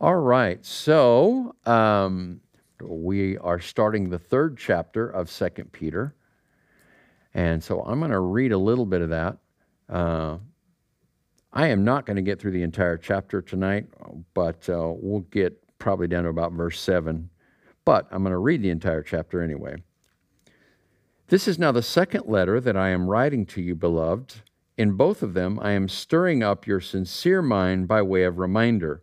All right, so um, we are starting the third chapter of Second Peter. And so I'm going to read a little bit of that. Uh, I am not going to get through the entire chapter tonight, but uh, we'll get probably down to about verse 7. But I'm going to read the entire chapter anyway. This is now the second letter that I am writing to you, beloved. In both of them, I am stirring up your sincere mind by way of reminder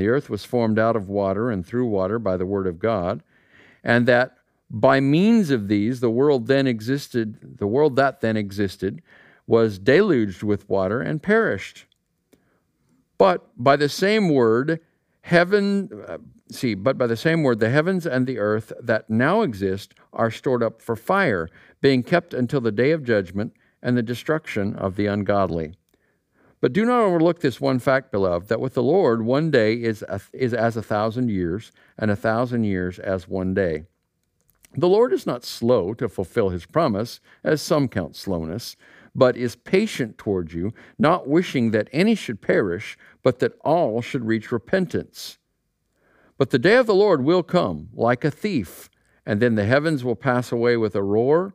the earth was formed out of water and through water by the word of God, and that by means of these the world then existed, the world that then existed was deluged with water and perished. But by the same word, heaven, uh, see, but by the same word, the heavens and the earth that now exist are stored up for fire, being kept until the day of judgment and the destruction of the ungodly. But do not overlook this one fact, beloved, that with the Lord, one day is, a, is as a thousand years, and a thousand years as one day. The Lord is not slow to fulfill his promise, as some count slowness, but is patient toward you, not wishing that any should perish, but that all should reach repentance. But the day of the Lord will come like a thief, and then the heavens will pass away with a roar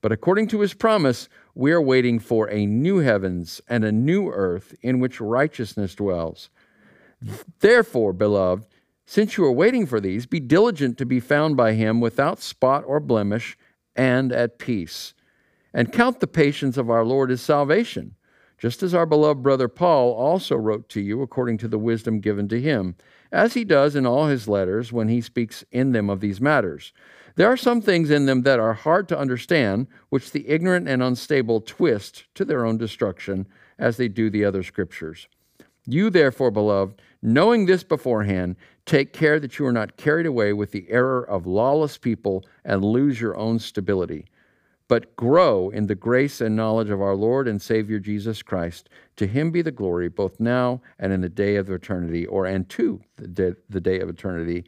But according to his promise, we are waiting for a new heavens and a new earth in which righteousness dwells. Therefore, beloved, since you are waiting for these, be diligent to be found by him without spot or blemish and at peace. And count the patience of our Lord as salvation, just as our beloved brother Paul also wrote to you according to the wisdom given to him, as he does in all his letters when he speaks in them of these matters there are some things in them that are hard to understand, which the ignorant and unstable twist to their own destruction, as they do the other scriptures. You, therefore, beloved, knowing this beforehand, take care that you are not carried away with the error of lawless people and lose your own stability, but grow in the grace and knowledge of our Lord and Savior Jesus Christ. To him be the glory both now and in the day of eternity, or and to the day, the day of eternity.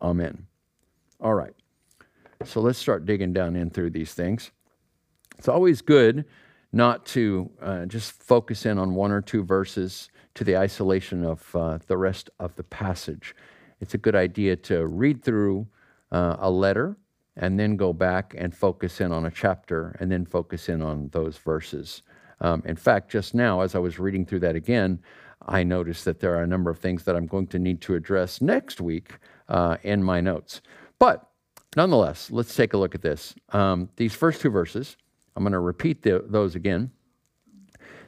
Amen. All right. So let's start digging down in through these things. It's always good not to uh, just focus in on one or two verses to the isolation of uh, the rest of the passage. It's a good idea to read through uh, a letter and then go back and focus in on a chapter and then focus in on those verses. Um, in fact, just now, as I was reading through that again, I noticed that there are a number of things that I'm going to need to address next week uh, in my notes. But nonetheless, let's take a look at this. Um, these first two verses, I'm going to repeat the, those again.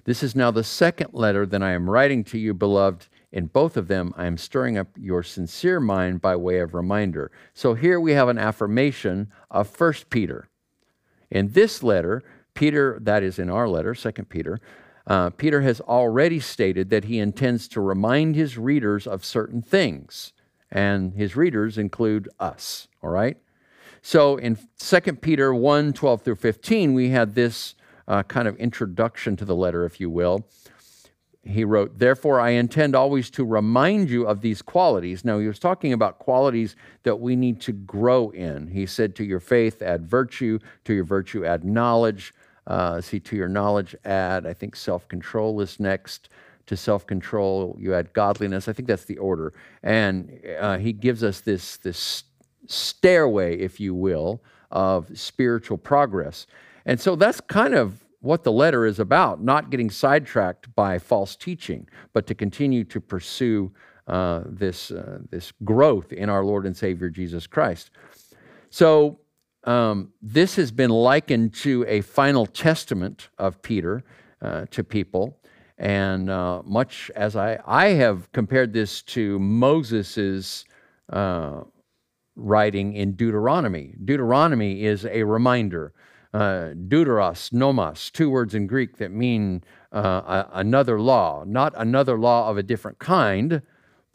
This is now the second letter that I am writing to you, beloved. In both of them, I am stirring up your sincere mind by way of reminder. So here we have an affirmation of First Peter. In this letter, Peter, that is in our letter, Second Peter, uh, Peter has already stated that he intends to remind his readers of certain things, and his readers include us, all right? So in 2 Peter 1 12 through 15, we had this uh, kind of introduction to the letter, if you will. He wrote, Therefore, I intend always to remind you of these qualities. Now, he was talking about qualities that we need to grow in. He said, To your faith, add virtue. To your virtue, add knowledge. Uh, see, to your knowledge, add, I think, self control is next. To self control, you add godliness. I think that's the order. And uh, he gives us this, this stairway, if you will, of spiritual progress. And so that's kind of what the letter is about not getting sidetracked by false teaching, but to continue to pursue uh, this, uh, this growth in our Lord and Savior Jesus Christ. So um, this has been likened to a final testament of Peter uh, to people. And uh, much as I, I have compared this to Moses's uh, writing in Deuteronomy. Deuteronomy is a reminder. Uh, deuteros, nomos, two words in Greek that mean uh, a, another law, not another law of a different kind,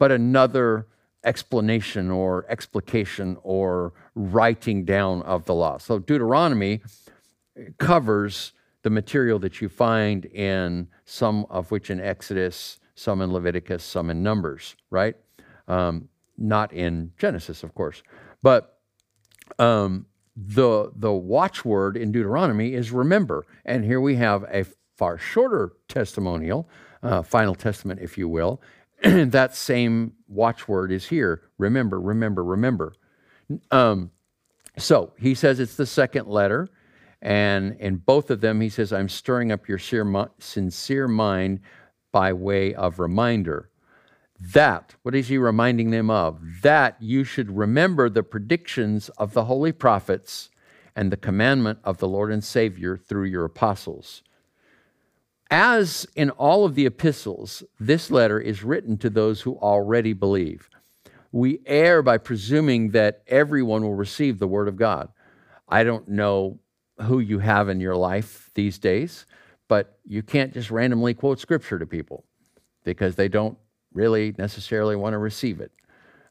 but another explanation or explication or writing down of the law. So Deuteronomy covers the material that you find in some of which in Exodus, some in Leviticus, some in Numbers, right? Um, not in Genesis, of course. But um, the, the watchword in Deuteronomy is remember. And here we have a far shorter testimonial, uh, final testament, if you will. that same watchword is here remember, remember, remember. Um, so he says it's the second letter. And in both of them, he says, I'm stirring up your sincere mind by way of reminder. That, what is he reminding them of? That you should remember the predictions of the holy prophets and the commandment of the Lord and Savior through your apostles. As in all of the epistles, this letter is written to those who already believe. We err by presuming that everyone will receive the word of God. I don't know who you have in your life these days, but you can't just randomly quote scripture to people because they don't really necessarily want to receive it.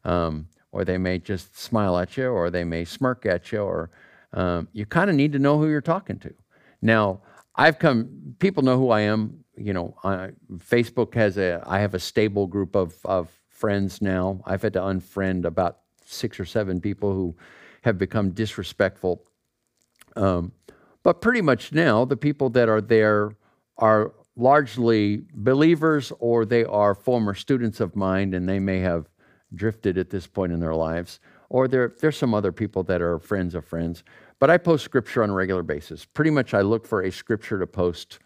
Um, or they may just smile at you, or they may smirk at you, or um, you kind of need to know who you're talking to. Now, I've come, people know who I am. You know, I, Facebook has a, I have a stable group of, of friends now. I've had to unfriend about six or seven people who have become disrespectful. Um, but pretty much now, the people that are there are largely believers or they are former students of mine and they may have drifted at this point in their lives. Or there, there's some other people that are friends of friends. But I post scripture on a regular basis. Pretty much, I look for a scripture to post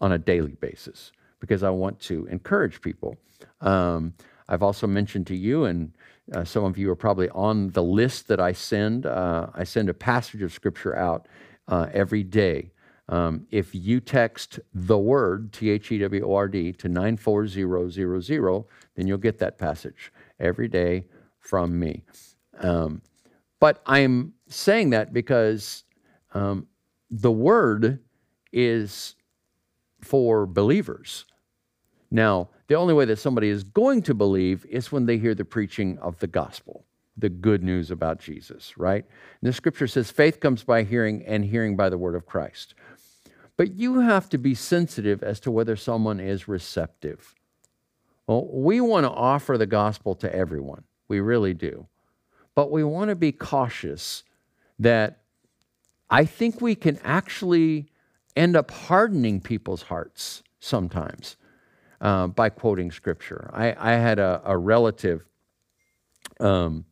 on a daily basis because I want to encourage people. Um, I've also mentioned to you, and uh, some of you are probably on the list that I send. Uh, I send a passage of scripture out uh, every day. Um, if you text the word, T H E W O R D, to 94000, then you'll get that passage every day from me. Um, but I'm saying that because um, the word is for believers. Now, the only way that somebody is going to believe is when they hear the preaching of the gospel the good news about Jesus, right? And the scripture says faith comes by hearing and hearing by the word of Christ. But you have to be sensitive as to whether someone is receptive. Well, we want to offer the gospel to everyone. We really do. But we want to be cautious that I think we can actually end up hardening people's hearts sometimes uh, by quoting scripture. I, I had a, a relative um,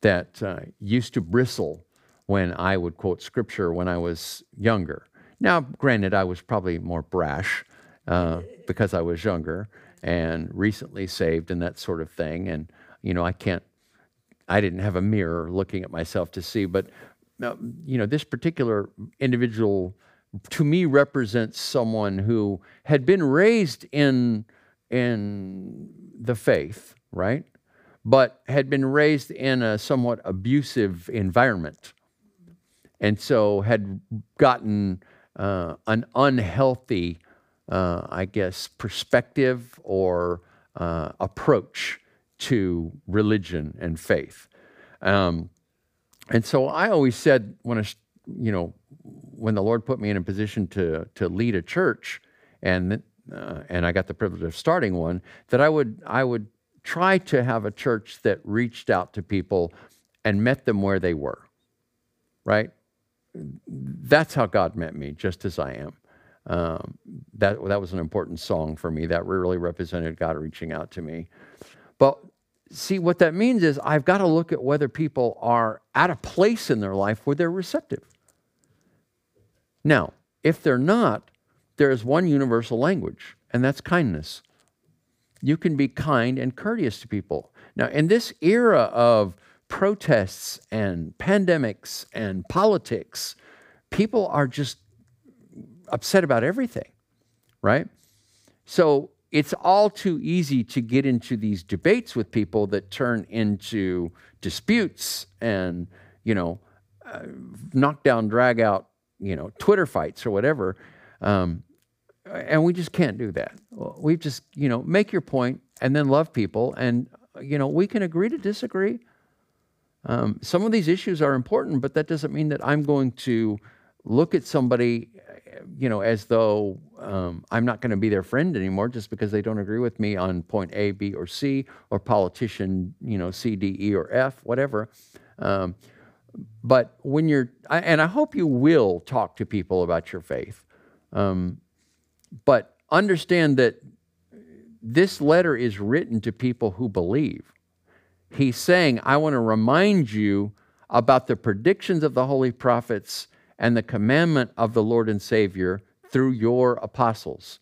that uh, used to bristle when I would quote scripture when I was younger. Now, granted, I was probably more brash uh, because I was younger and recently saved and that sort of thing. And, you know, I can't, I didn't have a mirror looking at myself to see, but, uh, you know, this particular individual to me represents someone who had been raised in, in the faith, right? but had been raised in a somewhat abusive environment. And so had gotten uh, an unhealthy, uh, I guess, perspective or uh, approach to religion and faith. Um, and so I always said when I, you know, when the Lord put me in a position to to lead a church, and uh, and I got the privilege of starting one, that I would I would try to have a church that reached out to people and met them where they were, right? That's how God met me, just as I am. Um, that, that was an important song for me. That really represented God reaching out to me. But see, what that means is I've got to look at whether people are at a place in their life where they're receptive. Now, if they're not, there is one universal language, and that's kindness you can be kind and courteous to people. Now, in this era of protests and pandemics and politics, people are just upset about everything, right? So it's all too easy to get into these debates with people that turn into disputes and, you know, uh, knock down, drag out, you know, Twitter fights or whatever. Um, and we just can't do that. We just, you know, make your point and then love people. And, you know, we can agree to disagree. Um, some of these issues are important, but that doesn't mean that I'm going to look at somebody, you know, as though um, I'm not going to be their friend anymore just because they don't agree with me on point A, B, or C, or politician, you know, C, D, E, or F, whatever. Um, but when you're, and I hope you will talk to people about your faith, um, but understand that this letter is written to people who believe. He's saying, I want to remind you about the predictions of the holy prophets and the commandment of the Lord and Savior through your apostles.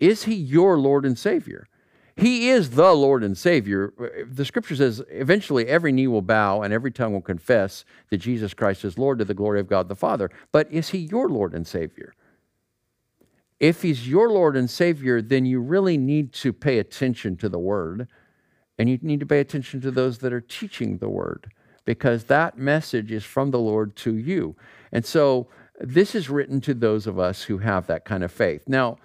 Is he your Lord and Savior? He is the Lord and Savior. The scripture says eventually every knee will bow and every tongue will confess that Jesus Christ is Lord to the glory of God the Father. But is He your Lord and Savior? If He's your Lord and Savior, then you really need to pay attention to the Word and you need to pay attention to those that are teaching the Word because that message is from the Lord to you. And so this is written to those of us who have that kind of faith. Now,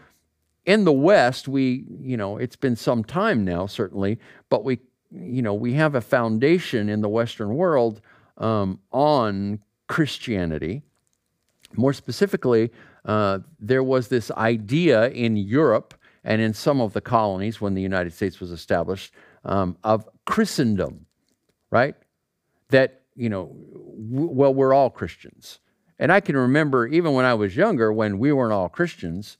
in the West, we, you know, it's been some time now, certainly, but we, you know, we have a foundation in the Western world um, on Christianity. More specifically, uh, there was this idea in Europe and in some of the colonies when the United States was established um, of Christendom, right? That, you know, w- well, we're all Christians. And I can remember even when I was younger, when we weren't all Christians,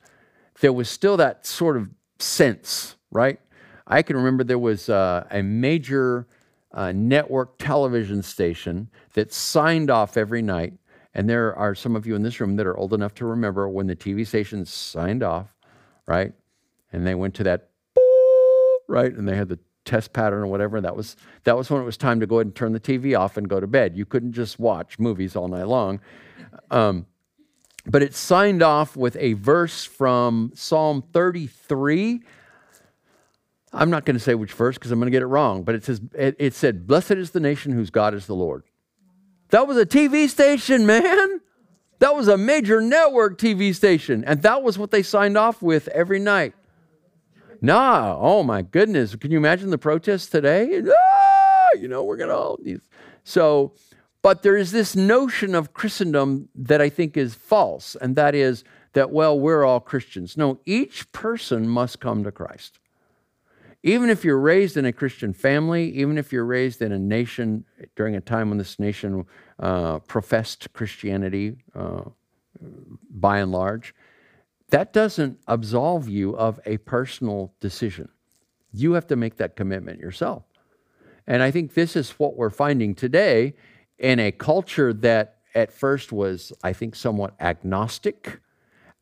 there was still that sort of sense, right? I can remember there was uh, a major uh, network television station that signed off every night. And there are some of you in this room that are old enough to remember when the TV station signed off, right? And they went to that, right? And they had the test pattern or whatever. That was that was when it was time to go ahead and turn the TV off and go to bed. You couldn't just watch movies all night long. Um, but it signed off with a verse from Psalm 33. I'm not going to say which verse because I'm going to get it wrong, but it says it, it said, "Blessed is the nation whose God is the Lord." That was a TV station, man. That was a major network TV station, and that was what they signed off with every night. Nah, oh my goodness. Can you imagine the protests today? Ah, you know, we're to all these. So, but there is this notion of Christendom that I think is false, and that is that, well, we're all Christians. No, each person must come to Christ. Even if you're raised in a Christian family, even if you're raised in a nation during a time when this nation uh, professed Christianity uh, by and large, that doesn't absolve you of a personal decision. You have to make that commitment yourself. And I think this is what we're finding today in a culture that at first was, I think, somewhat agnostic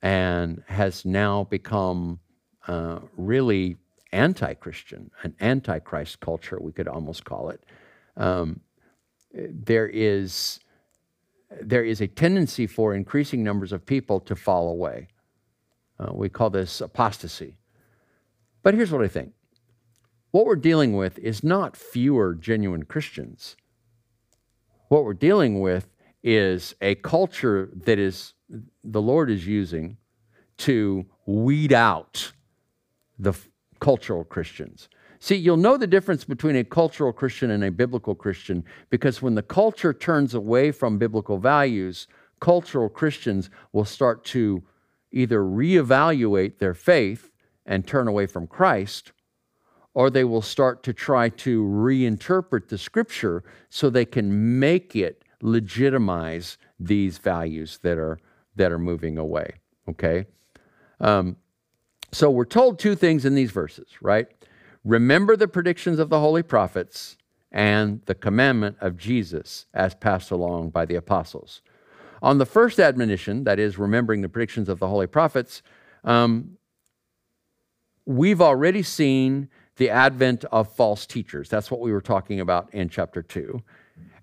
and has now become uh, really anti Christian, an anti Christ culture, we could almost call it. Um, there is there is a tendency for increasing numbers of people to fall away. Uh, we call this apostasy. But here's what I think what we're dealing with is not fewer genuine Christians. What we're dealing with is a culture that is the Lord is using to weed out the f- cultural Christians. See, you'll know the difference between a cultural Christian and a biblical Christian because when the culture turns away from biblical values, cultural Christians will start to either reevaluate their faith and turn away from Christ, or they will start to try to reinterpret the scripture so they can make it legitimize these values that are that are moving away. Okay, um, so we're told two things in these verses, right? Remember the predictions of the holy prophets and the commandment of Jesus as passed along by the apostles. On the first admonition, that is, remembering the predictions of the holy prophets, um, we've already seen the advent of false teachers. That's what we were talking about in chapter 2.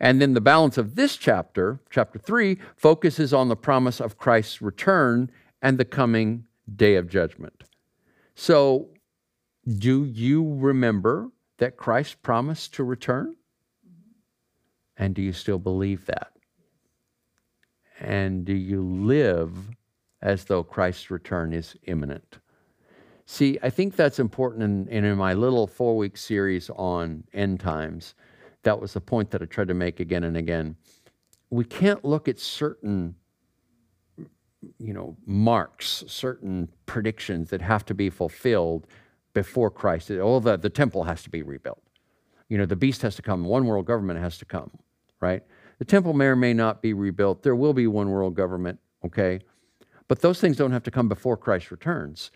And then the balance of this chapter, chapter 3, focuses on the promise of Christ's return and the coming day of judgment. So, do you remember that Christ promised to return? And do you still believe that? And do you live as though Christ's return is imminent? See, I think that's important. And in, in, my little four week series on end times, that was the point that I tried to make again and again. We can't look at certain you know marks certain predictions that have to be fulfilled before christ all the, the temple has to be rebuilt you know the beast has to come one world government has to come right the temple may or may not be rebuilt. There will be one world government okay? But those things don't have to come before christ returns.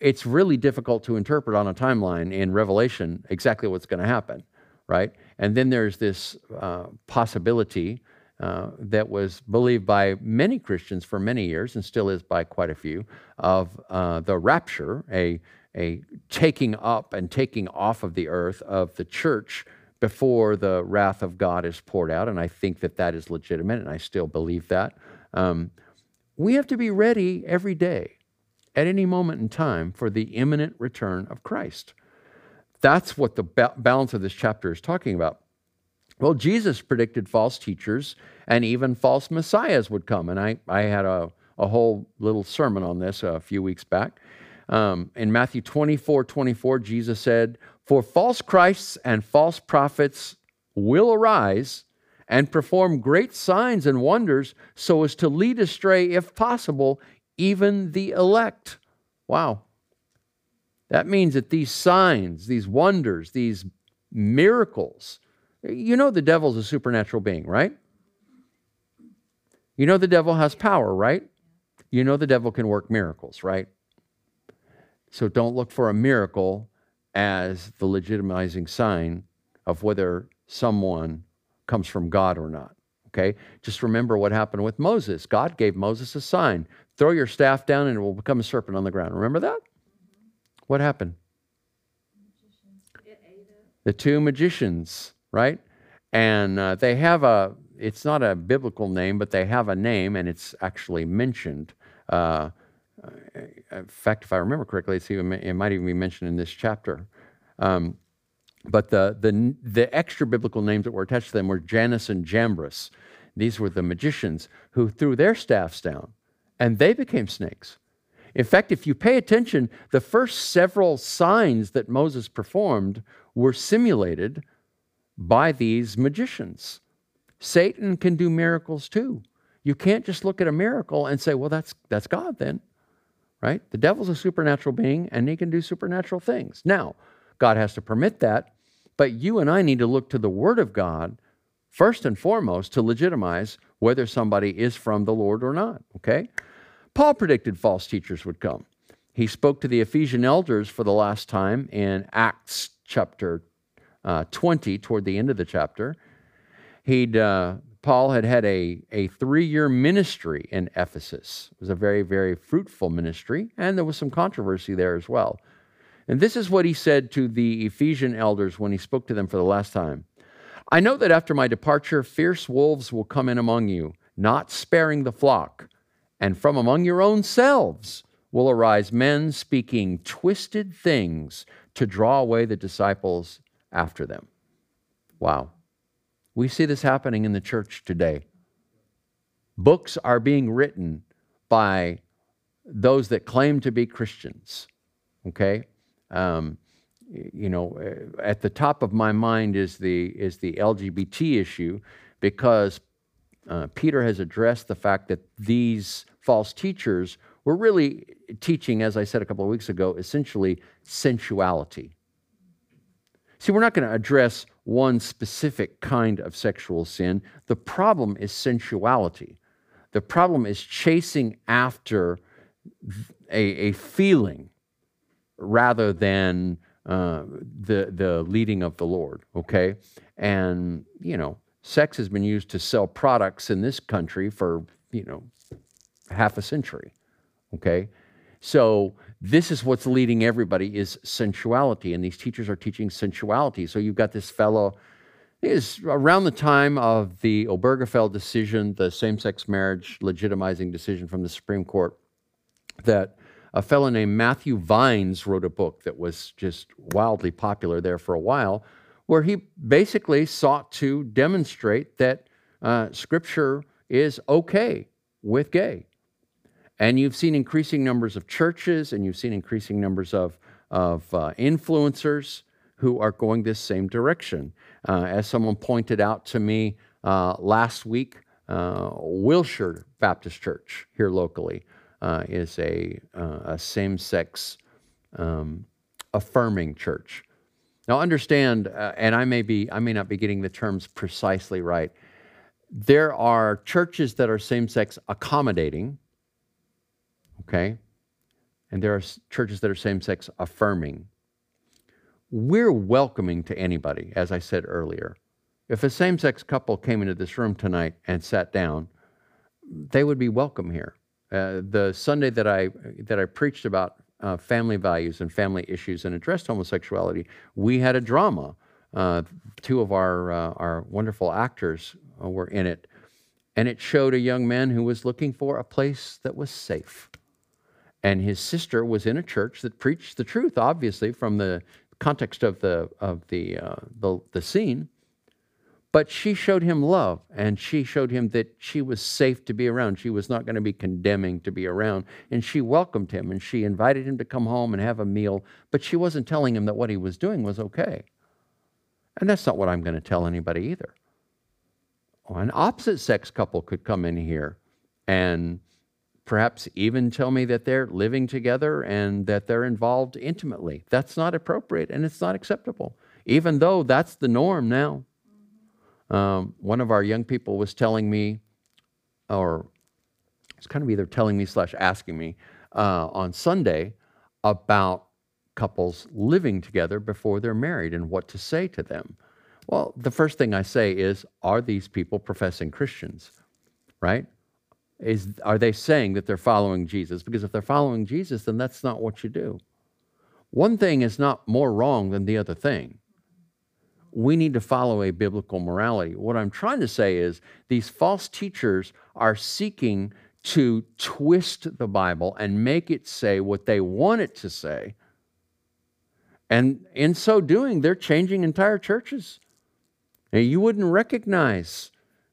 It's really difficult to interpret on a timeline in Revelation exactly what's going to happen, right? And then there's this uh, possibility uh, that was believed by many Christians for many years and still is by quite a few of uh, the rapture, a, a taking up and taking off of the earth of the church before the wrath of God is poured out. And I think that that is legitimate, and I still believe that. Um, we have to be ready every day at any moment in time for the imminent return of Christ. That's what the ba- balance of this chapter is talking about. Well, Jesus predicted false teachers and even false messiahs would come. And I, I had a, a whole little sermon on this a few weeks back. Um, in Matthew 24 24, Jesus said, For false Christs and false prophets will arise and perform great signs and wonders so as to lead astray, if possible, even the elect. Wow. That means that these signs, these wonders, these miracles, you know the devil's a supernatural being, right? You know the devil has power, right? You know the devil can work miracles, right? So don't look for a miracle as the legitimizing sign of whether someone comes from God or not. Okay? Just remember what happened with Moses. God gave Moses a sign Throw your staff down and it will become a serpent on the ground. Remember that? What happened? The two magicians, right? And uh, they have a, it's not a biblical name, but they have a name and it's actually mentioned. Uh, in fact, if I remember correctly, it's even, it might even be mentioned in this chapter. Um, but the, the, the extra biblical names that were attached to them were Jannes and Jambres. These were the magicians who threw their staffs down and they became snakes. In fact, if you pay attention, the first several signs that Moses performed were simulated by these magicians. Satan can do miracles too. You can't just look at a miracle and say, well, that's, that's God then, right? The devil's a supernatural being and he can do supernatural things. Now, God has to permit that, but you and I need to look to the Word of God first and foremost to legitimize whether somebody is from the Lord or not, okay? Paul predicted false teachers would come. He spoke to the Ephesian elders for the last time in Acts chapter uh, 20, toward the end of the chapter. He'd, uh, Paul had had a, a three year ministry in Ephesus. It was a very, very fruitful ministry, and there was some controversy there as well. And this is what he said to the Ephesian elders when he spoke to them for the last time I know that after my departure, fierce wolves will come in among you, not sparing the flock and from among your own selves will arise men speaking twisted things to draw away the disciples after them. Wow. We see this happening in the church today. Books are being written by those that claim to be Christians. Okay? Um, you know, at the top of my mind is the, is the LGBT issue because uh, Peter has addressed the fact that these false teachers were really teaching, as I said a couple of weeks ago, essentially sensuality. See, we're not going to address one specific kind of sexual sin. The problem is sensuality. The problem is chasing after a, a feeling rather than uh, the, the leading of the Lord, okay? And, you know, sex has been used to sell products in this country for, you know, half a century. Okay? So this is what's leading everybody is sensuality and these teachers are teaching sensuality. So you've got this fellow is around the time of the obergefell decision the same-sex marriage legitimizing decision from the supreme court that a fellow named matthew vines wrote a book that was just wildly popular there for a while where he basically sought to demonstrate that uh, scripture is okay with gay and you've seen increasing numbers of churches and you've seen increasing numbers of, of uh, influencers who are going this same direction. Uh, as someone pointed out to me uh, last week, uh, Wilshire Baptist Church here locally uh, is a, uh, a same sex um, affirming church. Now, understand, and I may, be, I may not be getting the terms precisely right. There are churches that are same sex accommodating, okay? And there are churches that are same sex affirming. We're welcoming to anybody, as I said earlier. If a same sex couple came into this room tonight and sat down, they would be welcome here. Uh, the Sunday that I, that I preached about uh, family values and family issues and addressed homosexuality, we had a drama. Uh, two of our, uh, our wonderful actors uh, were in it. And it showed a young man who was looking for a place that was safe and his sister was in a church that preached the truth, obviously from the context of the of the uh, the, the scene. But she showed him love, and she showed him that she was safe to be around. She was not going to be condemning to be around, and she welcomed him and she invited him to come home and have a meal. But she wasn't telling him that what he was doing was okay, and that's not what I'm going to tell anybody either. An opposite sex couple could come in here and perhaps even tell me that they're living together and that they're involved intimately. That's not appropriate and it's not acceptable, even though that's the norm now. Um, one of our young people was telling me, or it's kind of either telling me slash asking me uh, on Sunday about couples living together before they're married and what to say to them. Well, the first thing I say is, are these people professing Christians? Right? Is are they saying that they're following Jesus? Because if they're following Jesus, then that's not what you do. One thing is not more wrong than the other thing. We need to follow a biblical morality. What I'm trying to say is these false teachers are seeking to twist the Bible and make it say what they want it to say. And in so doing, they're changing entire churches. Now, you wouldn't recognize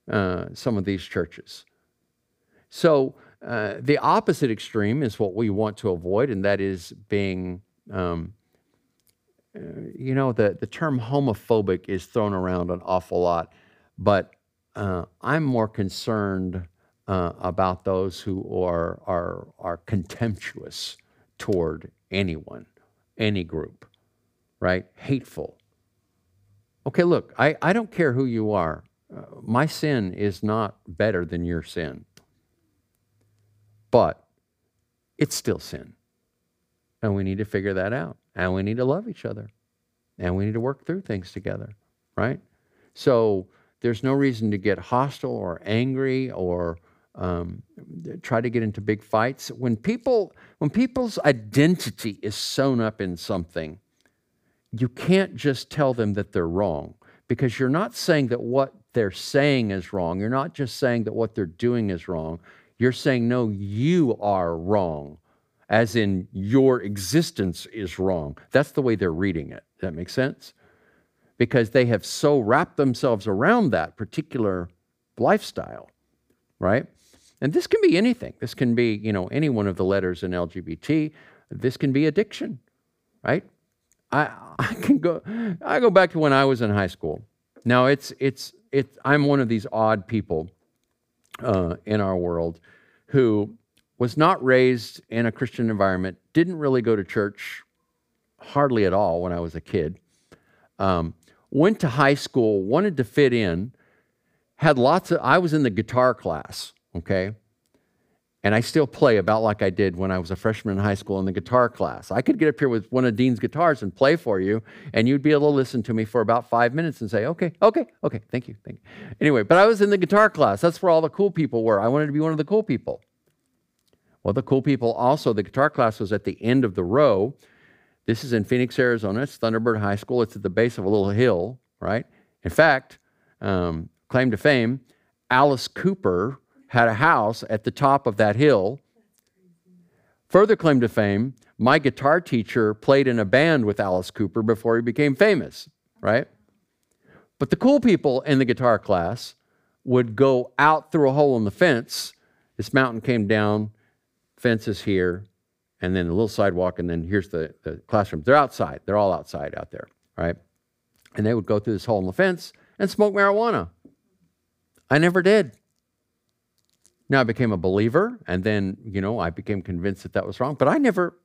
uh, some of these churches. So uh, the opposite extreme is what we want to avoid, and that is being, um, uh, you know, the, the term homophobic is thrown around an awful lot, but uh, I'm more concerned uh, about those who are, are, are contemptuous toward anyone, any group, right? Hateful. Okay, look, I, I don't care who you are. Uh, my sin is not better than your sin. But it's still sin. And we need to figure that out. And we need to love each other. And we need to work through things together, right? So there's no reason to get hostile or angry or um, try to get into big fights. When people, when people's identity is sewn up in something, you can't just tell them that they're wrong because you're not saying that what they're saying is wrong. You're not just saying that what they're doing is wrong. You're saying, no, you are wrong, as in your existence is wrong. That's the way they're reading it. Does that make sense? Because they have so wrapped themselves around that particular lifestyle, right? And this can be anything. This can be, you know, any one of the letters in LGBT. This can be addiction, right? I, I can go I go back to when I was in high school. Now it's it's it's I'm one of these odd people uh, in our world who was not raised in a Christian environment, didn't really go to church hardly at all when I was a kid, um, went to high school, wanted to fit in, had lots of, I was in the guitar class, okay? And I still play about like I did when I was a freshman in high school in the guitar class. I could get up here with one of Dean's guitars and play for you, and you'd be able to listen to me for about five minutes and say, okay, okay, okay, thank you, thank you. Anyway, but I was in the guitar class. That's where all the cool people were. I wanted to be one of the cool people. Well, the cool people also, the guitar class was at the end of the row. This is in Phoenix, Arizona. It's Thunderbird High School. It's at the base of a little hill, right? In fact, um, claim to fame, Alice Cooper had a house at the top of that hill. Further claim to fame, my guitar teacher played in a band with Alice Cooper before he became famous, right? But the cool people in the guitar class would go out through a hole in the fence. This mountain came down, fence is here, and then a little sidewalk, and then here's the, the classroom. They're outside. They're all outside out there, right? And they would go through this hole in the fence and smoke marijuana. I never did. Now I became a believer, and then, you know, I became convinced that that was wrong. But I never,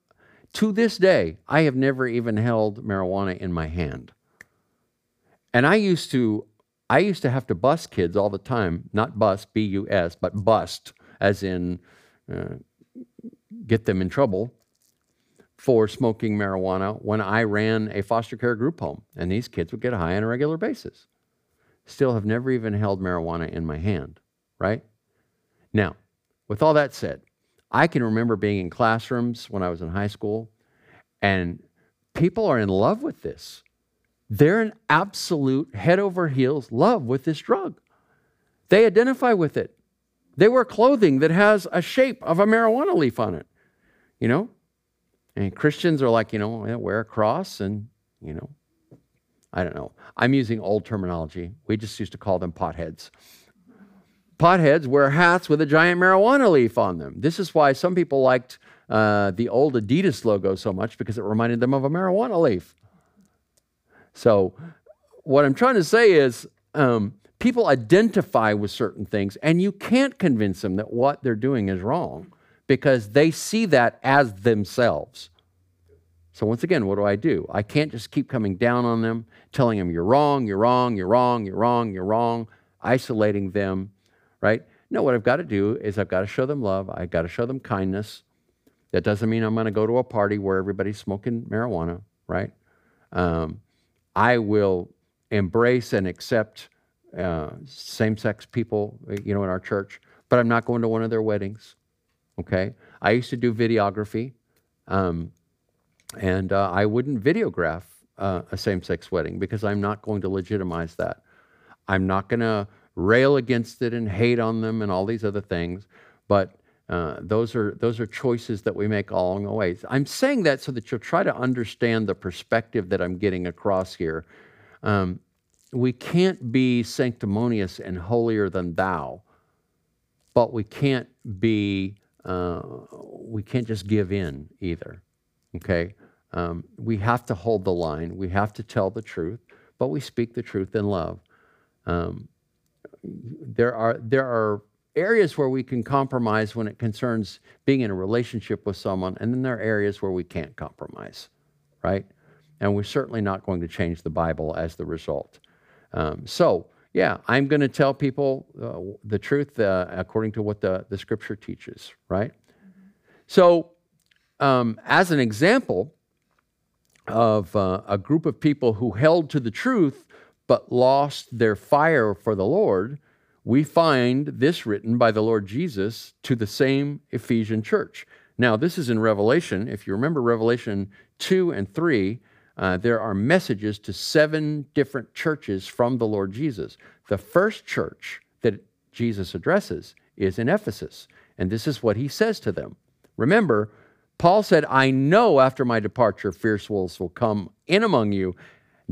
to this day, I have never even held marijuana in my hand. And I used to, I used to have to bust kids all the time, not bust, B U S, but bust, as in uh, get them in trouble for smoking marijuana when I ran a foster care group home. And these kids would get high on a regular basis. Still have never even held marijuana in my hand, right? Now, with all that said, I can remember being in classrooms when I was in high school, and people are in love with this. They're in absolute head over heels love with this drug. They identify with it. They wear clothing that has a shape of a marijuana leaf on it, you know? And Christians are like, you know, wear a cross and, you know, I don't know. I'm using old terminology. We just used to call them potheads. Potheads wear hats with a giant marijuana leaf on them. This is why some people liked uh, the old Adidas logo so much because it reminded them of a marijuana leaf. So, what I'm trying to say is um, people identify with certain things, and you can't convince them that what they're doing is wrong because they see that as themselves. So, once again, what do I do? I can't just keep coming down on them, telling them, you're wrong, you're wrong, you're wrong, you're wrong, you're wrong, isolating them, right? No, what I've got to do is I've got to show them love, I've got to show them kindness. That doesn't mean I'm going to go to a party where everybody's smoking marijuana, right? Um, I will embrace and accept uh, same sex people, you know, in our church, but I'm not going to one of their weddings. Okay? I used to do videography, um, and uh, I wouldn't videograph uh, a same sex wedding because I'm not going to legitimize that. I'm not going to rail against it and hate on them and all these other things, but uh, those are those are choices that we make along the way. I'm saying that so that you'll try to understand the perspective that I'm getting across here. Um, we can't be sanctimonious and holier than thou, but we can't be uh, we can't just give in either. Okay, um, we have to hold the line. We have to tell the truth, but we speak the truth in love. Um, there are there are areas where we can compromise when it concerns being in a relationship with someone, and then there are areas where we can't compromise, right? And we're certainly not going to change the Bible as the result. Um, so, yeah, I'm going to tell people uh, the truth uh, according to what the, the scripture teaches, right? So, um, as an example of uh, a group of people who held to the truth but lost their fire for the Lord, we find this written by the Lord Jesus to the same Ephesian church. Now, this is in Revelation. If you remember Revelation 2 and 3, uh, there are messages to seven different churches from the Lord Jesus. The first church that Jesus addresses is in Ephesus, and this is what he says to them. Remember, Paul said, I know after my departure, fierce wolves will come in among you,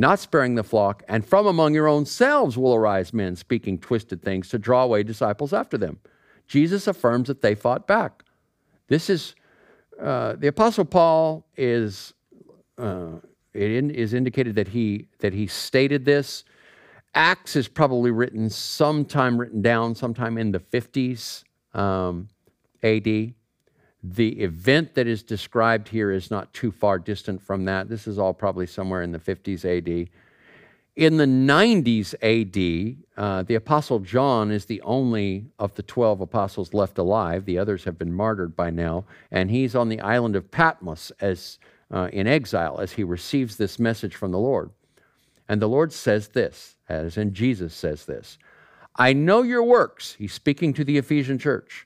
not sparing the flock, and from among your own selves will arise men speaking twisted things to draw away disciples after them. Jesus affirms that they fought back. This is, uh, the Apostle Paul is, uh, it in, is indicated that he, that he stated this. Acts is probably written sometime written down, sometime in the 50s um, AD. The event that is described here is not too far distant from that. This is all probably somewhere in the 50s AD. In the 90s AD, uh, the Apostle John is the only of the 12 apostles left alive. The others have been martyred by now. And he's on the island of Patmos as, uh, in exile as he receives this message from the Lord. And the Lord says this, as in Jesus says this I know your works. He's speaking to the Ephesian church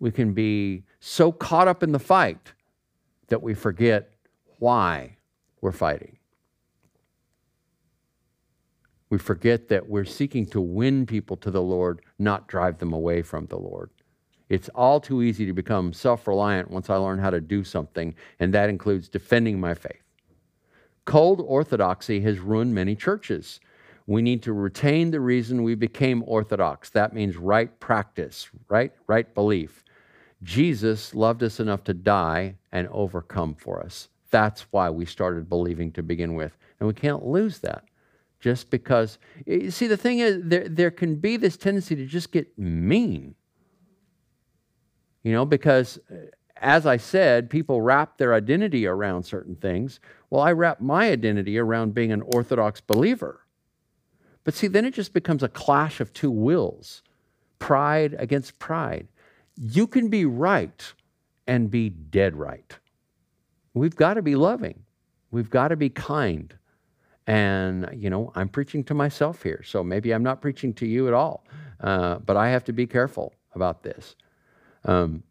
We can be so caught up in the fight that we forget why we're fighting. We forget that we're seeking to win people to the Lord, not drive them away from the Lord. It's all too easy to become self reliant once I learn how to do something, and that includes defending my faith. Cold orthodoxy has ruined many churches. We need to retain the reason we became orthodox. That means right practice, right, right belief. Jesus loved us enough to die and overcome for us. That's why we started believing to begin with. And we can't lose that just because. You see, the thing is, there, there can be this tendency to just get mean. You know, because uh, as I said, people wrap their identity around certain things. Well, I wrap my identity around being an Orthodox believer. But see, then it just becomes a clash of two wills pride against pride. You can be right and be dead right. We've got to be loving, we've got to be kind. And, you know, I'm preaching to myself here, so maybe I'm not preaching to you at all, uh, but I have to be careful about this. Um,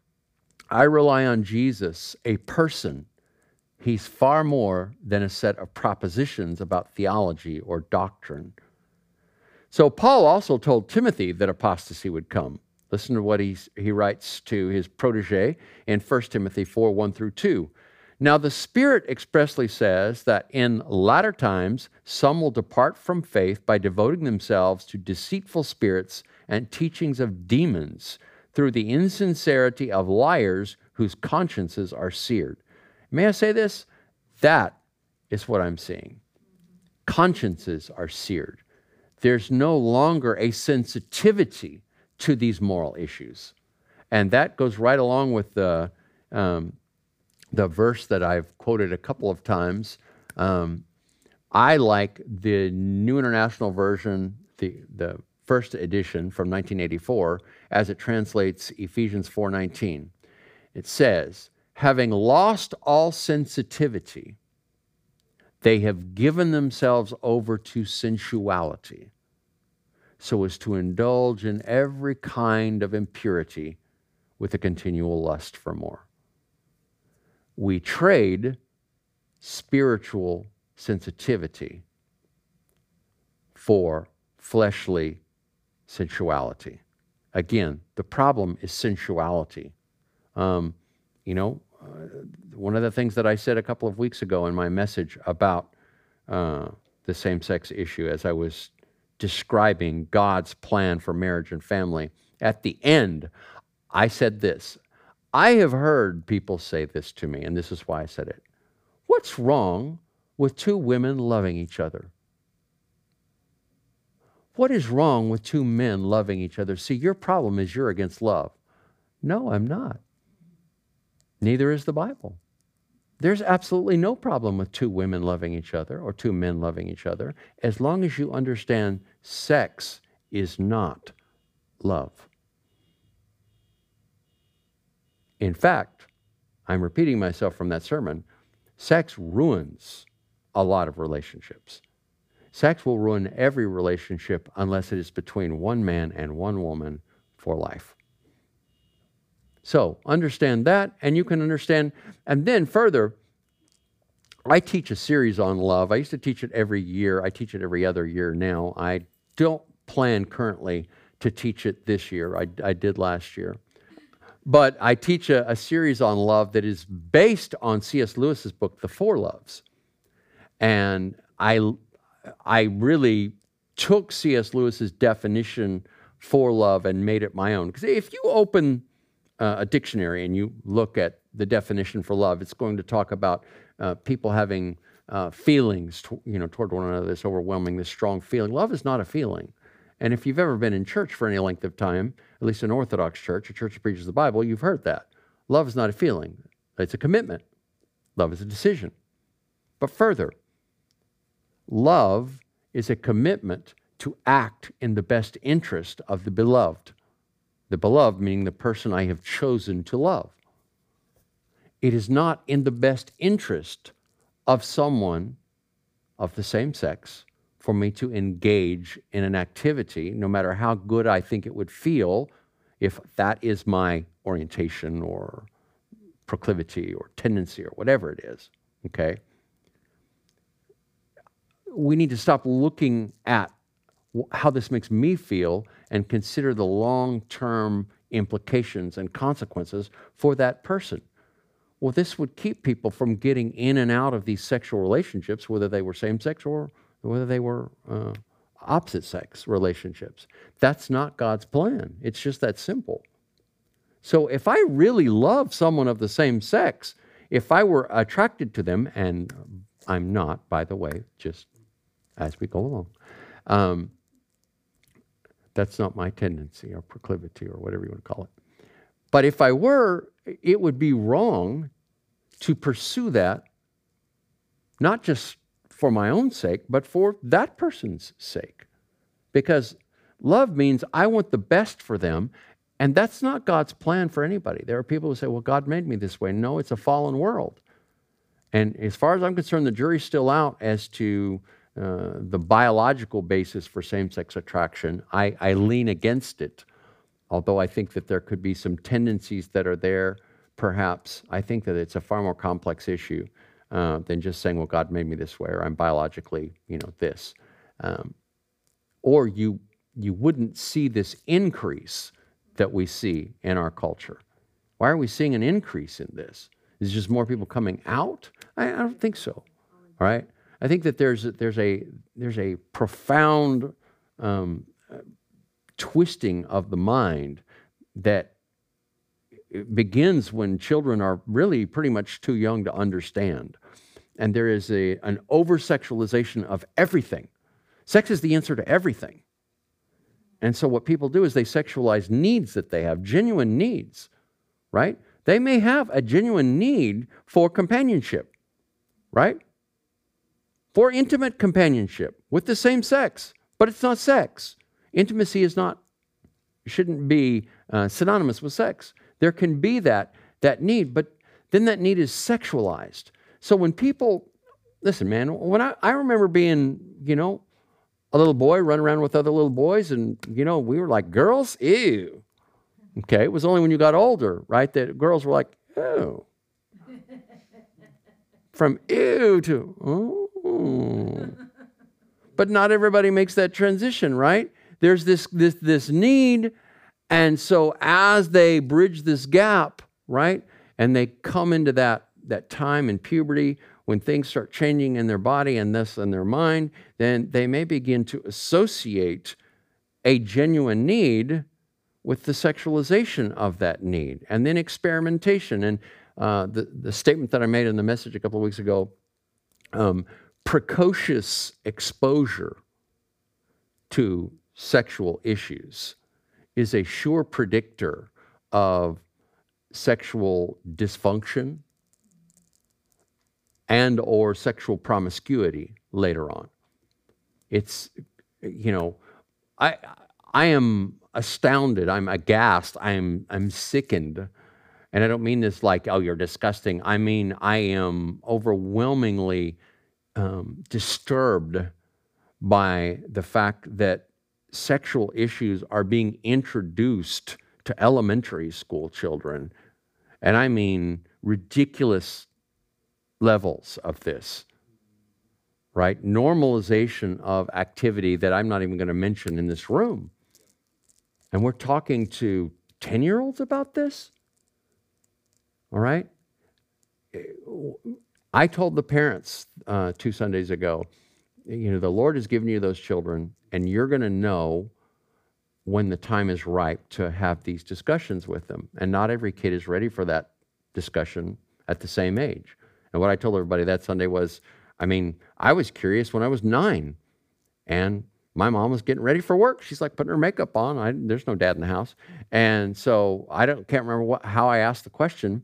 I rely on Jesus, a person. He's far more than a set of propositions about theology or doctrine. So, Paul also told Timothy that apostasy would come. Listen to what he, he writes to his protege in 1 Timothy 4 1 through 2. Now, the Spirit expressly says that in latter times some will depart from faith by devoting themselves to deceitful spirits and teachings of demons through the insincerity of liars whose consciences are seared. May I say this? That is what I'm seeing. Consciences are seared. There's no longer a sensitivity to these moral issues. And that goes right along with the, um, the verse that I've quoted a couple of times. Um, I like the New International Version, the, the first edition from 1984, as it translates Ephesians 4:19. It says, "Having lost all sensitivity, they have given themselves over to sensuality, so as to indulge in every kind of impurity with a continual lust for more." we trade spiritual sensitivity for fleshly sensuality. Again, the problem is sensuality. Um, you know, uh, one of the things that I said a couple of weeks ago in my message about uh, the same sex issue, as I was describing God's plan for marriage and family, at the end, I said this I have heard people say this to me, and this is why I said it. What's wrong with two women loving each other? What is wrong with two men loving each other? See, your problem is you're against love. No, I'm not. Neither is the Bible. There's absolutely no problem with two women loving each other or two men loving each other as long as you understand sex is not love. In fact, I'm repeating myself from that sermon, sex ruins a lot of relationships. Sex will ruin every relationship unless it is between one man and one woman for life. So understand that, and you can understand. And then further, I teach a series on love. I used to teach it every year. I teach it every other year now. I don't plan currently to teach it this year. I, I did last year. But I teach a, a series on love that is based on C.S. Lewis's book, The Four Loves. And I, I really took C.S. Lewis's definition for love and made it my own. Because if you open uh, a dictionary and you look at the definition for love, it's going to talk about uh, people having uh, feelings, to, you know, toward one another. This overwhelming, this strong feeling. Love is not a feeling. And if you've ever been in church for any length of time, at least an Orthodox church, a church that preaches the Bible, you've heard that. love is not a feeling, it's a commitment. Love is a decision. But further, love is a commitment to act in the best interest of the beloved. The beloved meaning the person I have chosen to love. It is not in the best interest of someone of the same sex for me to engage in an activity, no matter how good I think it would feel, if that is my orientation or proclivity or tendency or whatever it is. Okay? We need to stop looking at how this makes me feel and consider the long term implications and consequences for that person. Well, this would keep people from getting in and out of these sexual relationships, whether they were same sex or whether they were uh, opposite sex relationships. That's not God's plan. It's just that simple. So if I really love someone of the same sex, if I were attracted to them, and I'm not, by the way, just as we go along, um, that's not my tendency or proclivity or whatever you want to call it. But if I were, it would be wrong to pursue that, not just for my own sake, but for that person's sake. Because love means I want the best for them, and that's not God's plan for anybody. There are people who say, well, God made me this way. No, it's a fallen world. And as far as I'm concerned, the jury's still out as to uh, the biological basis for same sex attraction. I, I lean against it, although I think that there could be some tendencies that are there, perhaps. I think that it's a far more complex issue uh, than just saying, well, God made me this way, or I'm biologically, you know, this. Um, or you, you wouldn't see this increase that we see in our culture. Why are we seeing an increase in this? Is it just more people coming out? I, I don't think so. All right. I think that there's there's a there's a profound um, twisting of the mind that begins when children are really pretty much too young to understand, and there is a an over sexualization of everything. Sex is the answer to everything. And so what people do is they sexualize needs that they have, genuine needs, right? They may have a genuine need for companionship, right? For intimate companionship with the same sex, but it's not sex. Intimacy is not, shouldn't be uh, synonymous with sex. There can be that, that need, but then that need is sexualized. So when people, listen, man, when I, I remember being, you know, a little boy running around with other little boys, and, you know, we were like, girls? Ew. Okay, it was only when you got older, right, that girls were like, ew. From ew to, oh, but not everybody makes that transition, right? There's this, this, this need. And so as they bridge this gap, right, and they come into that, that time in puberty when things start changing in their body and this in their mind, then they may begin to associate a genuine need with the sexualization of that need and then experimentation. And uh, the, the statement that I made in the message a couple of weeks ago um, precocious exposure to sexual issues is a sure predictor of sexual dysfunction and or sexual promiscuity later on. It's you know i i am astounded i'm aghast i'm i'm sickened. And i don't mean this like oh you're disgusting. I mean i am overwhelmingly um, disturbed by the fact that sexual issues are being introduced to elementary school children. And I mean ridiculous levels of this, right? Normalization of activity that I'm not even going to mention in this room. And we're talking to 10 year olds about this? All right? I told the parents uh, two Sundays ago, you know, the Lord has given you those children, and you're going to know when the time is ripe to have these discussions with them. And not every kid is ready for that discussion at the same age. And what I told everybody that Sunday was I mean, I was curious when I was nine, and my mom was getting ready for work. She's like putting her makeup on. I, there's no dad in the house, and so I don't can't remember what, how I asked the question,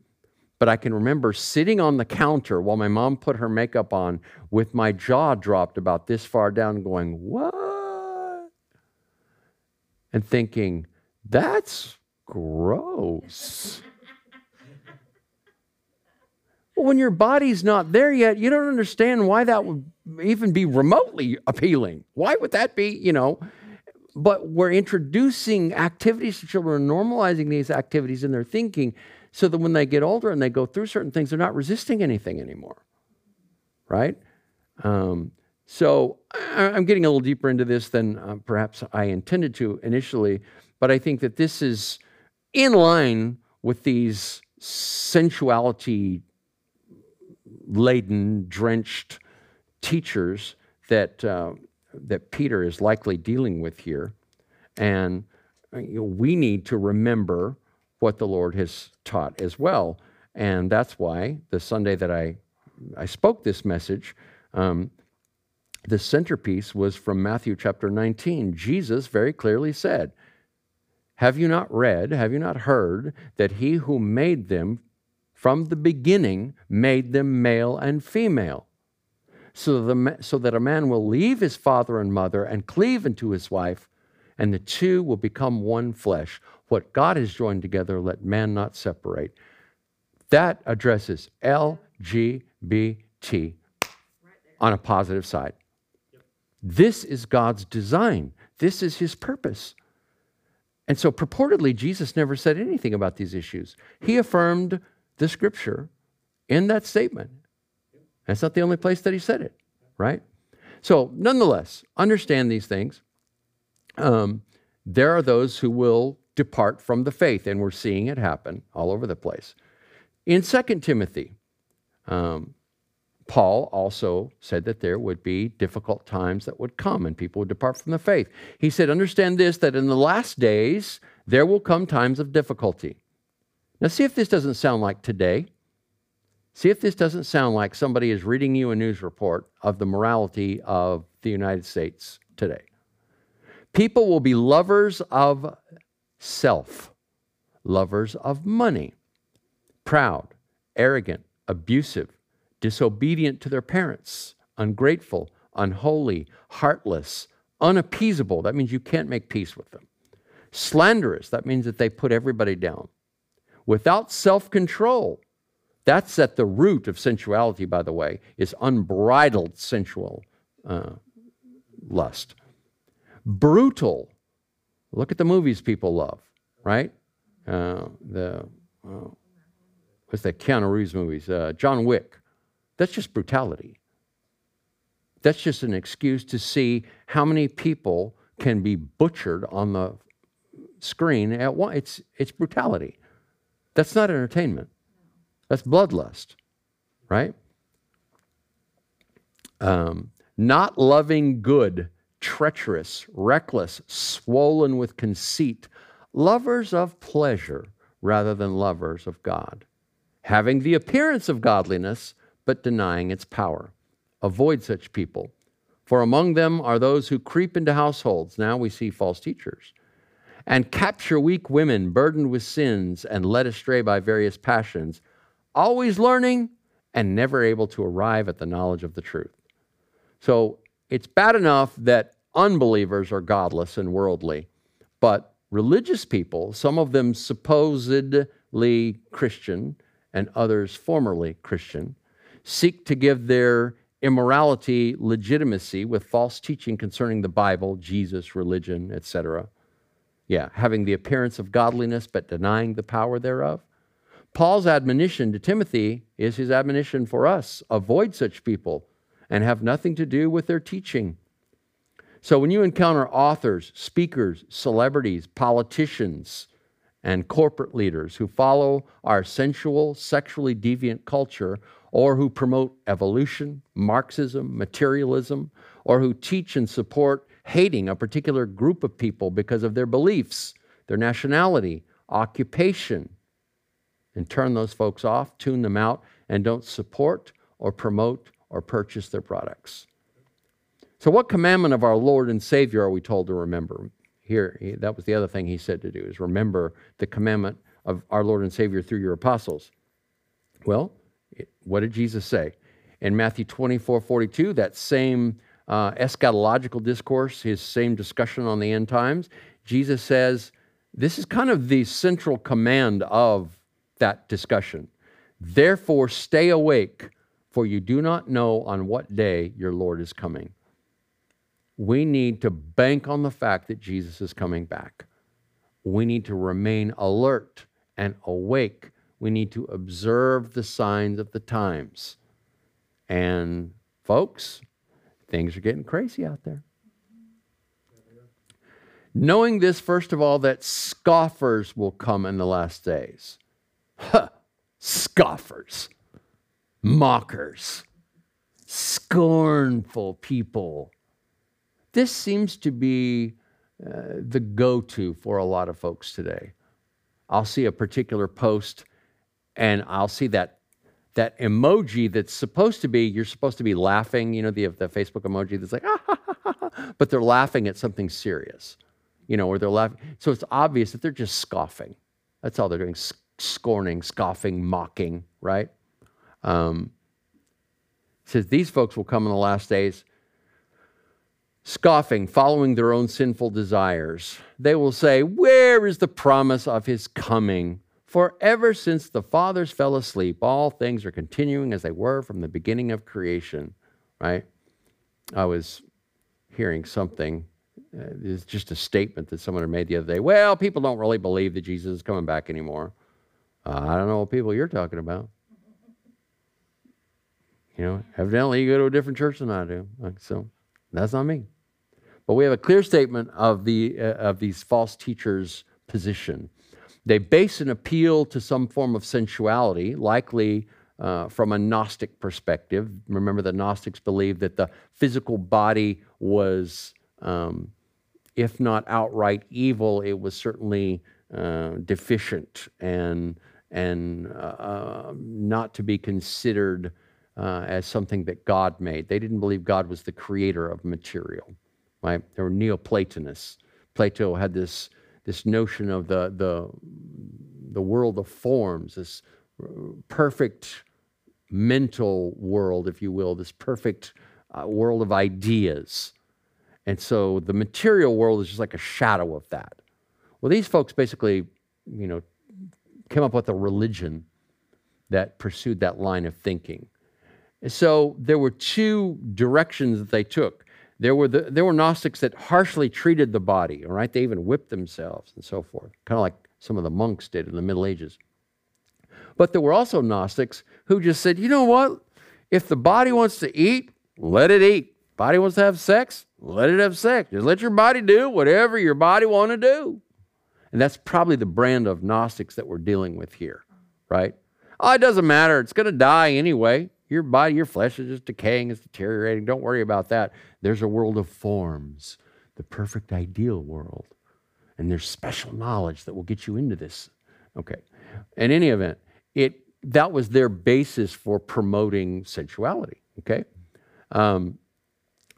but I can remember sitting on the counter while my mom put her makeup on, with my jaw dropped about this far down, going what, and thinking that's gross. well, when your body's not there yet, you don't understand why that would even be remotely appealing. Why would that be, you know? But we're introducing activities to children, normalizing these activities in their thinking so that when they get older and they go through certain things, they're not resisting anything anymore. Right? Um, so I'm getting a little deeper into this than uh, perhaps I intended to initially, but I think that this is in line with these sensuality laden, drenched teachers that, uh, that Peter is likely dealing with here. And uh, you know, we need to remember what the Lord has taught as well. And that's why the Sunday that I, I spoke this message, um, the centerpiece was from Matthew chapter 19. Jesus very clearly said, Have you not read, have you not heard that he who made them from the beginning made them male and female? So, the, so that a man will leave his father and mother and cleave unto his wife, and the two will become one flesh. What God has joined together, let man not separate. That addresses LGBT on a positive side. This is God's design, this is his purpose. And so, purportedly, Jesus never said anything about these issues. He affirmed the scripture in that statement. That's not the only place that he said it, right? So, nonetheless, understand these things. Um, there are those who will depart from the faith, and we're seeing it happen all over the place. In 2 Timothy, um, Paul also said that there would be difficult times that would come and people would depart from the faith. He said, Understand this, that in the last days there will come times of difficulty. Now, see if this doesn't sound like today. See if this doesn't sound like somebody is reading you a news report of the morality of the United States today. People will be lovers of self, lovers of money, proud, arrogant, abusive, disobedient to their parents, ungrateful, unholy, heartless, unappeasable. That means you can't make peace with them. Slanderous. That means that they put everybody down. Without self control that's at the root of sensuality, by the way, is unbridled sensual uh, lust. Brutal. Look at the movies people love, right? Uh, the uh, what's that Keanu Reeves movies? Uh, John Wick. That's just brutality. That's just an excuse to see how many people can be butchered on the screen at once. It's, it's brutality. That's not entertainment. That's bloodlust, right? Um, not loving good, treacherous, reckless, swollen with conceit, lovers of pleasure rather than lovers of God, having the appearance of godliness, but denying its power. Avoid such people. For among them are those who creep into households. Now we see false teachers. And capture weak women burdened with sins and led astray by various passions always learning and never able to arrive at the knowledge of the truth. So it's bad enough that unbelievers are godless and worldly, but religious people, some of them supposedly Christian and others formerly Christian, seek to give their immorality legitimacy with false teaching concerning the Bible, Jesus, religion, etc. Yeah, having the appearance of godliness but denying the power thereof. Paul's admonition to Timothy is his admonition for us avoid such people and have nothing to do with their teaching. So when you encounter authors, speakers, celebrities, politicians, and corporate leaders who follow our sensual, sexually deviant culture, or who promote evolution, Marxism, materialism, or who teach and support hating a particular group of people because of their beliefs, their nationality, occupation, and turn those folks off, tune them out, and don't support or promote or purchase their products. So, what commandment of our Lord and Savior are we told to remember? Here, that was the other thing he said to do, is remember the commandment of our Lord and Savior through your apostles. Well, what did Jesus say? In Matthew 24 42, that same uh, eschatological discourse, his same discussion on the end times, Jesus says, this is kind of the central command of that discussion. Therefore, stay awake, for you do not know on what day your Lord is coming. We need to bank on the fact that Jesus is coming back. We need to remain alert and awake. We need to observe the signs of the times. And, folks, things are getting crazy out there. Knowing this, first of all, that scoffers will come in the last days. Huh. Scoffers, mockers, scornful people. This seems to be uh, the go to for a lot of folks today. I'll see a particular post and I'll see that that emoji that's supposed to be you're supposed to be laughing you know the, the facebook emoji that's like ah, ha, ha, ha, but they're laughing at something serious you know, or they're laughing. So it's obvious that they're just scoffing. That's all they're doing scorning, scoffing, mocking, right? Um, says these folks will come in the last days scoffing, following their own sinful desires. They will say, Where is the promise of his coming? For ever since the fathers fell asleep, all things are continuing as they were from the beginning of creation, right? I was hearing something uh, it's just a statement that someone had made the other day. Well, people don't really believe that Jesus is coming back anymore. I don't know what people you're talking about. You know, evidently you go to a different church than I do. So that's not me. But we have a clear statement of, the, uh, of these false teachers' position. They base an appeal to some form of sensuality, likely uh, from a Gnostic perspective. Remember, the Gnostics believed that the physical body was um, if not outright evil, it was certainly uh, deficient and and uh, uh, not to be considered uh, as something that God made. They didn't believe God was the creator of material. Right? They were Neoplatonists. Plato had this this notion of the the the world of forms, this perfect mental world, if you will, this perfect uh, world of ideas. And so the material world is just like a shadow of that. Well, these folks basically, you know, came up with a religion that pursued that line of thinking. so there were two directions that they took. There were, the, there were Gnostics that harshly treated the body, all right? They even whipped themselves and so forth, kind of like some of the monks did in the Middle Ages. But there were also Gnostics who just said, you know what? If the body wants to eat, let it eat. Body wants to have sex, let it have sex. Just let your body do whatever your body want to do. And that's probably the brand of Gnostics that we're dealing with here, right? Oh, it doesn't matter. It's going to die anyway. Your body, your flesh is just decaying, it's deteriorating. Don't worry about that. There's a world of forms, the perfect ideal world. And there's special knowledge that will get you into this. Okay. In any event, it that was their basis for promoting sensuality. Okay. Um,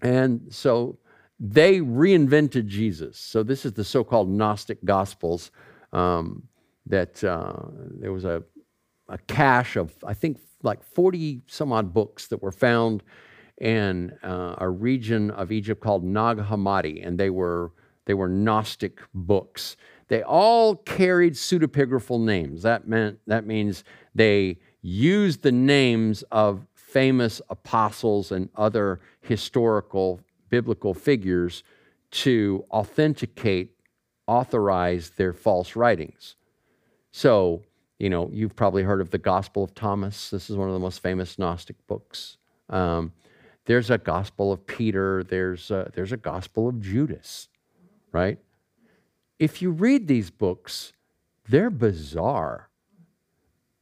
and so they reinvented Jesus. So this is the so called Gnostic Gospels. Um, that uh, there was a, a cache of, I think, like 40 some odd books that were found in uh, a region of Egypt called Nag Hammadi, and they were, they were Gnostic books. They all carried pseudepigraphal names. That meant that means they used the names of famous apostles and other historical biblical figures to authenticate, authorize their false writings. So, you know, you've probably heard of the Gospel of Thomas. This is one of the most famous Gnostic books. Um, there's a Gospel of Peter. There's a, there's a Gospel of Judas, right? If you read these books, they're bizarre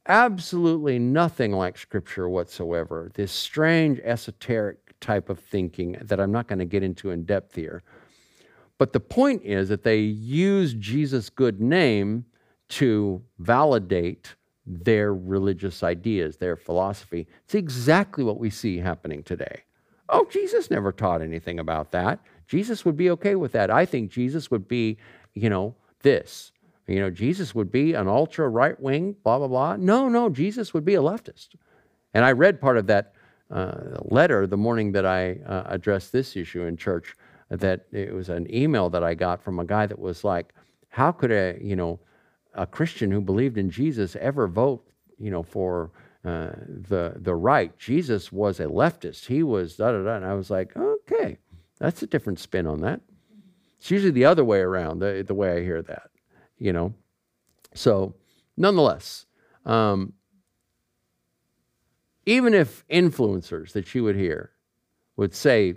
absolutely nothing like Scripture whatsoever. This strange esoteric type of thinking that I'm not going to get into in depth here. But the point is that they use Jesus' good name to validate their religious ideas, their philosophy. It's exactly what we see happening today. Oh, Jesus never taught anything about that. Jesus would be okay with that. I think Jesus would be, you know, this. You know, Jesus would be an ultra right wing, blah, blah, blah. No, no, Jesus would be a leftist. And I read part of that uh, letter the morning that I uh, addressed this issue in church. That it was an email that I got from a guy that was like, "How could a you know a Christian who believed in Jesus ever vote you know for uh, the the right? Jesus was a leftist. He was da da da." And I was like, "Okay, that's a different spin on that." It's usually the other way around. The the way I hear that, you know. So, nonetheless, um, even if influencers that you would hear would say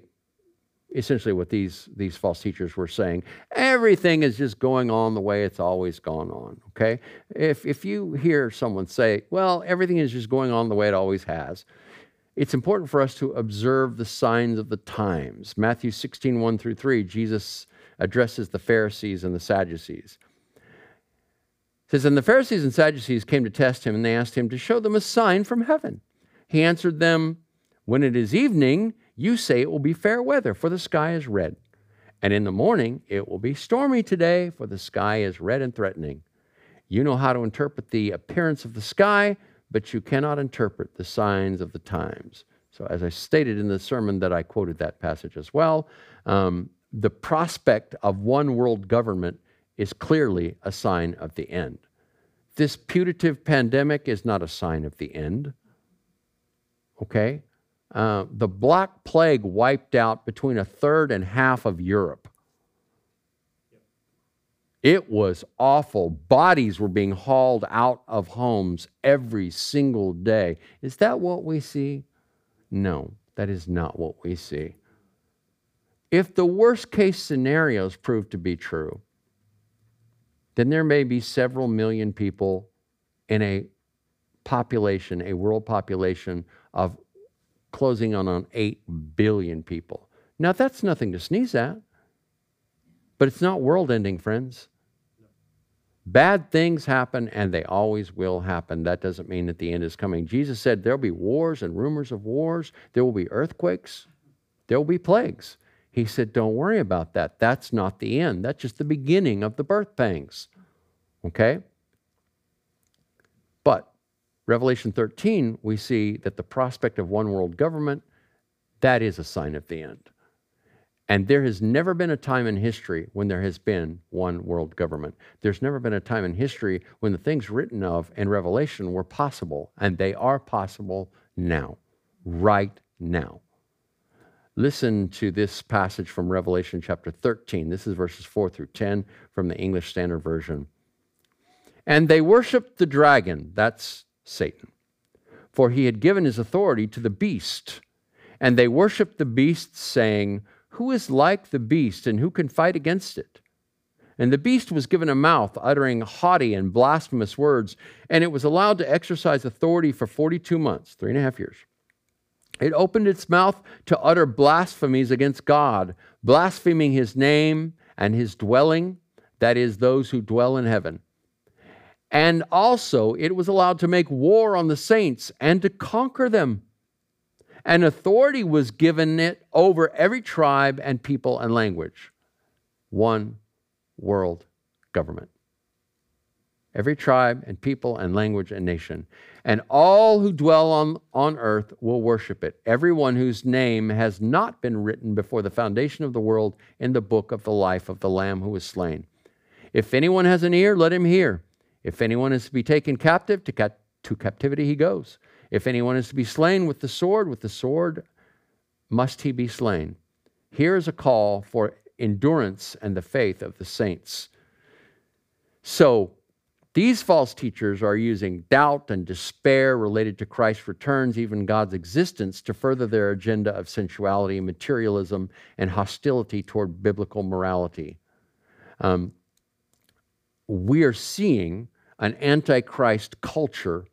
essentially what these, these false teachers were saying, everything is just going on the way it's always gone on, okay? If, if you hear someone say, well, everything is just going on the way it always has, it's important for us to observe the signs of the times. Matthew 16, 1 through 3, Jesus addresses the Pharisees and the Sadducees. It says, And the Pharisees and Sadducees came to test him, and they asked him to show them a sign from heaven. He answered them, When it is evening, you say it will be fair weather, for the sky is red. And in the morning, it will be stormy today, for the sky is red and threatening. You know how to interpret the appearance of the sky, but you cannot interpret the signs of the times. So, as I stated in the sermon that I quoted that passage as well, um, the prospect of one world government is clearly a sign of the end. This putative pandemic is not a sign of the end okay? Uh, the Black Plague wiped out between a third and half of Europe. It was awful. Bodies were being hauled out of homes every single day. Is that what we see? No, that is not what we see. If the worst case scenarios prove to be true, then there may be several million people in a population, a world population of closing on on 8 billion people. Now, that's nothing to sneeze at, but it's not world ending, friends. Bad things happen and they always will happen. That doesn't mean that the end is coming. Jesus said there'll be wars and rumors of wars, there will be earthquakes, there will be plagues. He said, Don't worry about that. That's not the end. That's just the beginning of the birth pangs. Okay? Revelation 13, we see that the prospect of one world government, that is a sign of the end. And there has never been a time in history when there has been one world government. There's never been a time in history when the things written of in Revelation were possible, and they are possible now, right now. Listen to this passage from Revelation chapter 13. This is verses 4 through 10 from the English Standard Version. And they worshiped the dragon, that's Satan. For he had given his authority to the beast. And they worshiped the beast, saying, Who is like the beast, and who can fight against it? And the beast was given a mouth, uttering haughty and blasphemous words, and it was allowed to exercise authority for 42 months, three and a half years. It opened its mouth to utter blasphemies against God, blaspheming his name and his dwelling, that is, those who dwell in heaven. And also, it was allowed to make war on the saints and to conquer them. And authority was given it over every tribe and people and language. One world government. Every tribe and people and language and nation. And all who dwell on, on earth will worship it. Everyone whose name has not been written before the foundation of the world in the book of the life of the Lamb who was slain. If anyone has an ear, let him hear. If anyone is to be taken captive, to, ca- to captivity he goes. If anyone is to be slain with the sword, with the sword must he be slain. Here is a call for endurance and the faith of the saints. So, these false teachers are using doubt and despair related to Christ's returns, even God's existence, to further their agenda of sensuality, materialism, and hostility toward biblical morality. Um, we are seeing an antichrist culture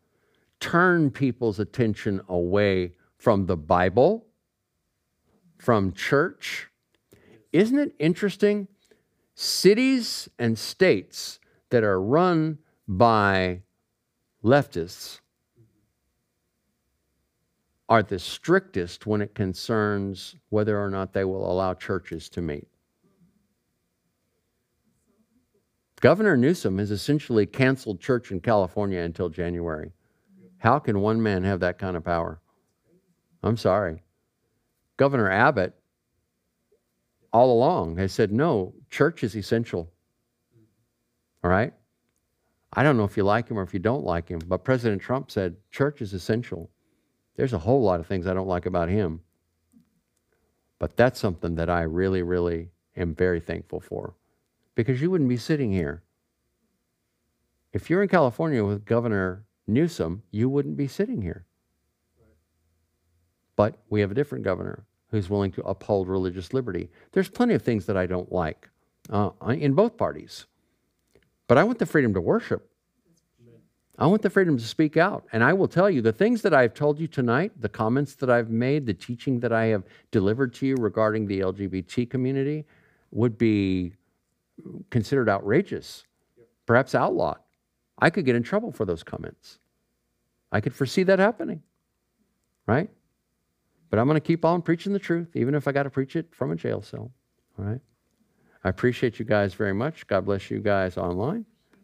turn people's attention away from the Bible, from church. Isn't it interesting? Cities and states that are run by leftists are the strictest when it concerns whether or not they will allow churches to meet. Governor Newsom has essentially canceled church in California until January. How can one man have that kind of power? I'm sorry. Governor Abbott, all along, has said no, church is essential. All right? I don't know if you like him or if you don't like him, but President Trump said church is essential. There's a whole lot of things I don't like about him. But that's something that I really, really am very thankful for because you wouldn't be sitting here. If you're in California with Governor Newsom, you wouldn't be sitting here. But we have a different governor who's willing to uphold religious liberty. There's plenty of things that I don't like uh, in both parties. But I want the freedom to worship. I want the freedom to speak out. And I will tell you the things that I've told you tonight, the comments that I've made, the teaching that I have delivered to you regarding the LGBT community would be considered outrageous, perhaps outlawed. I could get in trouble for those comments. I could foresee that happening, right? But I'm going to keep on preaching the truth, even if I got to preach it from a jail cell, all right? I appreciate you guys very much. God bless you guys online.